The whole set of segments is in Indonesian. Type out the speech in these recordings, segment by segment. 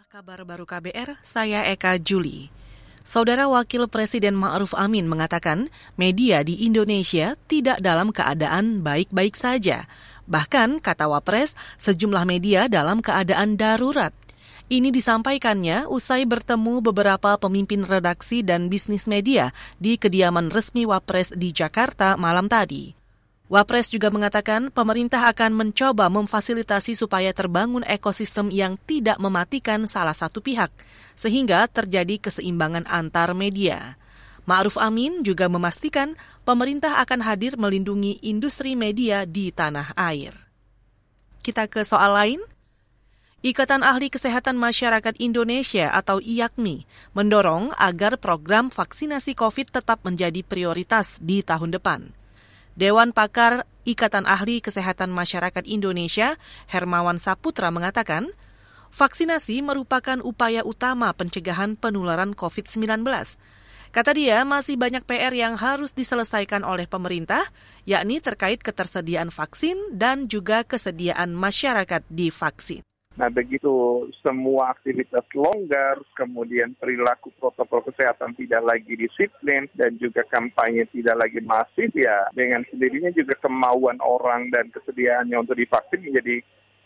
Inilah kabar baru KBR, saya Eka Juli. Saudara Wakil Presiden Ma'ruf Amin mengatakan media di Indonesia tidak dalam keadaan baik-baik saja. Bahkan, kata Wapres, sejumlah media dalam keadaan darurat. Ini disampaikannya usai bertemu beberapa pemimpin redaksi dan bisnis media di kediaman resmi Wapres di Jakarta malam tadi. Wapres juga mengatakan pemerintah akan mencoba memfasilitasi supaya terbangun ekosistem yang tidak mematikan salah satu pihak, sehingga terjadi keseimbangan antar media. Ma'ruf Amin juga memastikan pemerintah akan hadir melindungi industri media di tanah air. Kita ke soal lain. Ikatan Ahli Kesehatan Masyarakat Indonesia atau IAKMI mendorong agar program vaksinasi COVID tetap menjadi prioritas di tahun depan. Dewan Pakar Ikatan Ahli Kesehatan Masyarakat Indonesia, Hermawan Saputra mengatakan, vaksinasi merupakan upaya utama pencegahan penularan COVID-19. Kata dia, masih banyak PR yang harus diselesaikan oleh pemerintah, yakni terkait ketersediaan vaksin dan juga kesediaan masyarakat divaksin. Nah begitu semua aktivitas longgar, kemudian perilaku protokol kesehatan tidak lagi disiplin, dan juga kampanye tidak lagi masif, ya dengan sendirinya juga kemauan orang dan kesediaannya untuk divaksin menjadi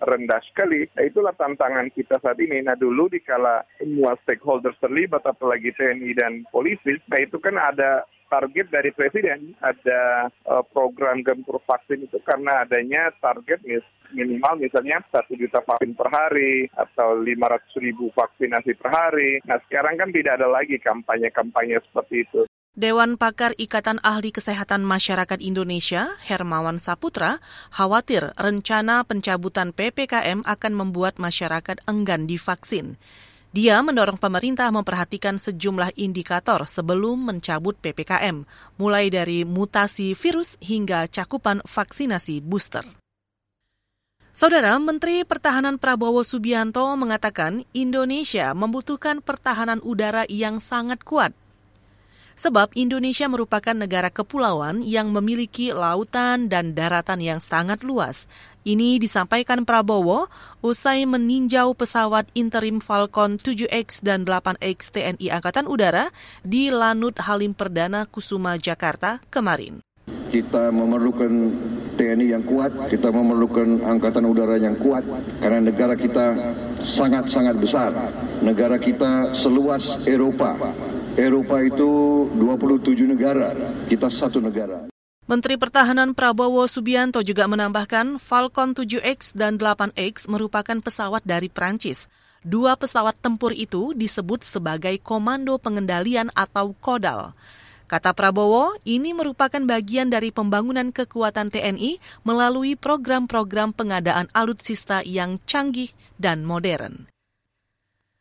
rendah sekali. Nah, itulah tantangan kita saat ini. Nah dulu dikala semua stakeholders terlibat, apalagi TNI dan polisi, nah itu kan ada target dari presiden ada uh, program gempur vaksin itu karena adanya target mis minimal misalnya satu juta vaksin per hari atau 500 ribu vaksinasi per hari. Nah sekarang kan tidak ada lagi kampanye-kampanye seperti itu. Dewan Pakar Ikatan Ahli Kesehatan Masyarakat Indonesia, Hermawan Saputra, khawatir rencana pencabutan PPKM akan membuat masyarakat enggan divaksin. Dia mendorong pemerintah memperhatikan sejumlah indikator sebelum mencabut PPKM, mulai dari mutasi virus hingga cakupan vaksinasi booster. Saudara Menteri Pertahanan Prabowo Subianto mengatakan Indonesia membutuhkan pertahanan udara yang sangat kuat sebab Indonesia merupakan negara kepulauan yang memiliki lautan dan daratan yang sangat luas. Ini disampaikan Prabowo usai meninjau pesawat interim Falcon 7X dan 8X TNI Angkatan Udara di Lanut Halim Perdana Kusuma, Jakarta kemarin. Kita memerlukan TNI yang kuat, kita memerlukan angkatan udara yang kuat, karena negara kita sangat-sangat besar. Negara kita seluas Eropa, Eropa itu 27 negara, kita satu negara. Menteri Pertahanan Prabowo Subianto juga menambahkan Falcon 7X dan 8X merupakan pesawat dari Prancis. Dua pesawat tempur itu disebut sebagai Komando Pengendalian atau KODAL. Kata Prabowo, ini merupakan bagian dari pembangunan kekuatan TNI melalui program-program pengadaan alutsista yang canggih dan modern.